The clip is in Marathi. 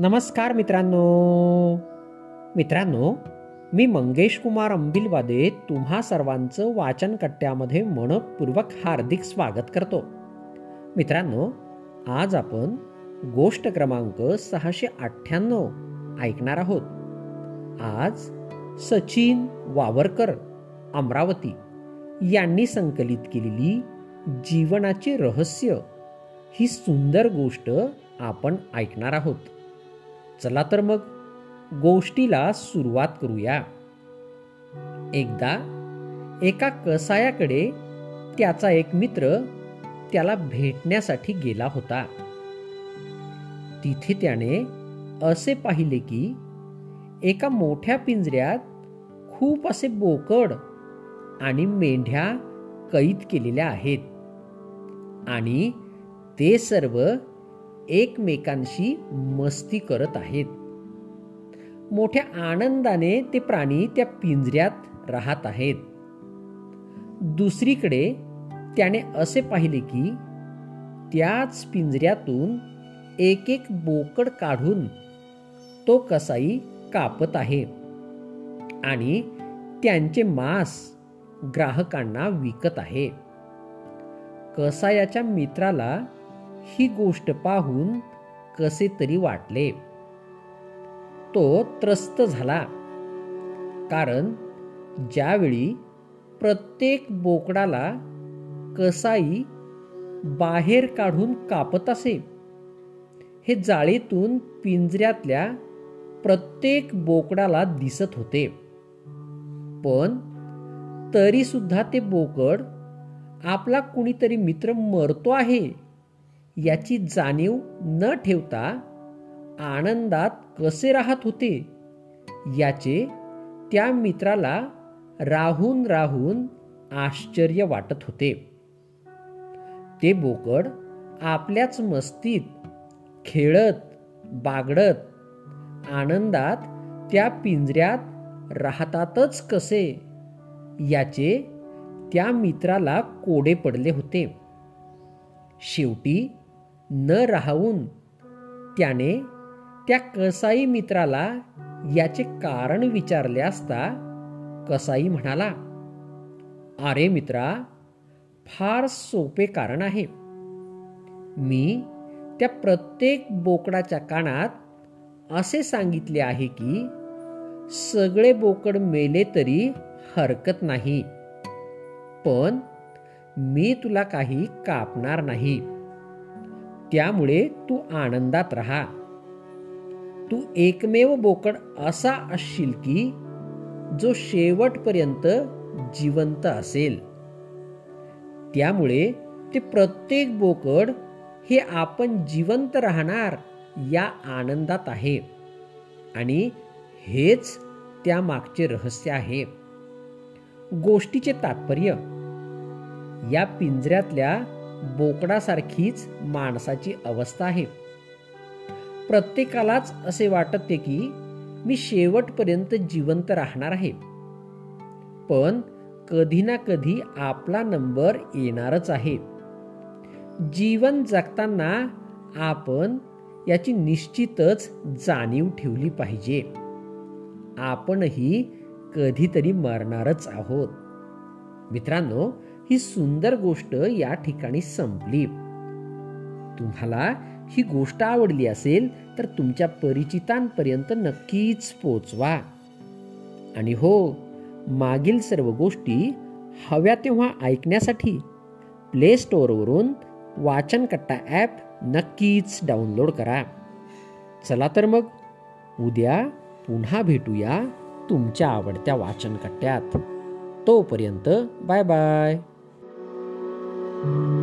नमस्कार मित्रांनो. मित्रांनो मी मंगेश कुमार अंबिलवादे तुम्हा सर्वांचं वाचनकट्ट्यामध्ये मनपूर्वक हार्दिक स्वागत करतो. मित्रांनो आज आपण गोष्ट क्रमांक सहाशे अठ्ठ्याण्णव ऐकणार आहोत. आज सचिन वावरकर अमरावती यांनी संकलित केलेली जीवनाचे रहस्य ही सुंदर गोष्ट आपण ऐकणार आहोत. चला तर मग गोष्टीला सुरुवात करूया. एकदा एका कसायाकडे त्याचा एक मित्र त्याला भेटण्यासाठी गेला होता. तिथे त्याने असे पाहिले की एका मोठ्या पिंजऱ्यात खूप असे बोकड आणि मेंढ्या कैद केलेल्या आहेत आणि ते सर्व एकमेकांशी मस्ती करत आहेत. मोठ्या आनंदाने ते प्राणी त्या पिंजऱ्यात राहत आहेत. दुसरीकडे त्याने असे पाहिले की त्याच पिंजऱ्यातून एक एक बोकड काढून तो कसाई कापत आहे आणि त्यांचे मांस ग्राहकांना विकत आहे. कसायाच्या मित्राला ही गोष्ट पाहून कसे तरी वाटले. तो त्रस्त झाला. कारण ज्यावेळी प्रत्येक बोकडाला कसाई बाहेर काढून कापत असे हे जाळीतून पिंजऱ्यातल्या प्रत्येक बोकडाला दिसत होते. पण तरीसुद्धा ते बोकड आपला कुणीतरी मित्र मरतो आहे. याची जाणीव न ठेवता आनंदात कसे राहत होते? याचे त्या मित्राला राहून राहून आश्चर्य वाटत होते. ते बोकड आपल्याच मस्तीत खेळत बागडत आनंदात त्या पिंजऱ्यात राहतातच कसे? याचे त्या मित्राला कोडे पडले होते. शेवटी न राहून त्याने त्या कसाई मित्राला याचे कारण विचारले असता कसाई म्हणाला अरे मित्रा फार सोपे कारण आहे. मी त्या प्रत्येक बोकडाच्या कानात असे सांगितले आहे की सगळे बोकड मेले तरी हरकत नाही. पण मी तुला काही कापणार नाही. त्यामुळे तू आनंदात राहा. तू एकमेव बोकड असा असशील की जो शेवटपर्यंत जिवंत असेल. त्यामुळे ते प्रत्येक बोकड हे आपण जिवंत राहणार या आनंदात आहे. आणि हेच त्या मागचे रहस्य आहे. गोष्टीचे तात्पर्य या पिंजऱ्यातल्या बोकडासारखीच माणसाची अवस्था आहे. प्रत्येकालाच असे वाटते की मी शेवटपर्यंत जिवंत राहणार आहे. पण कधी ना कधी आपला नंबर येणारच आहे. जीवन जगताना आपण याची निश्चितच जाणीव ठेवली पाहिजे. आपणही कधीतरी मरणारच आहोत. मित्रांनो ही सुंदर गोष्ट या ठिकाणी संपली. तुम्हाला ही गोष्ट आवडली असेल तर तुमच्या परिचितांपर्यंत नक्कीच पोचवा. आणि हो मागील सर्व गोष्टी हव्या तेव्हा ऐकण्यासाठी प्ले स्टोअरवरून वाचनकट्टा ॲप नक्कीच डाउनलोड करा. चला तर मग उद्या पुन्हा भेटूया तुमच्या आवडत्या वाचनकट्ट्यात. तोपर्यंत बाय बाय. Thank you.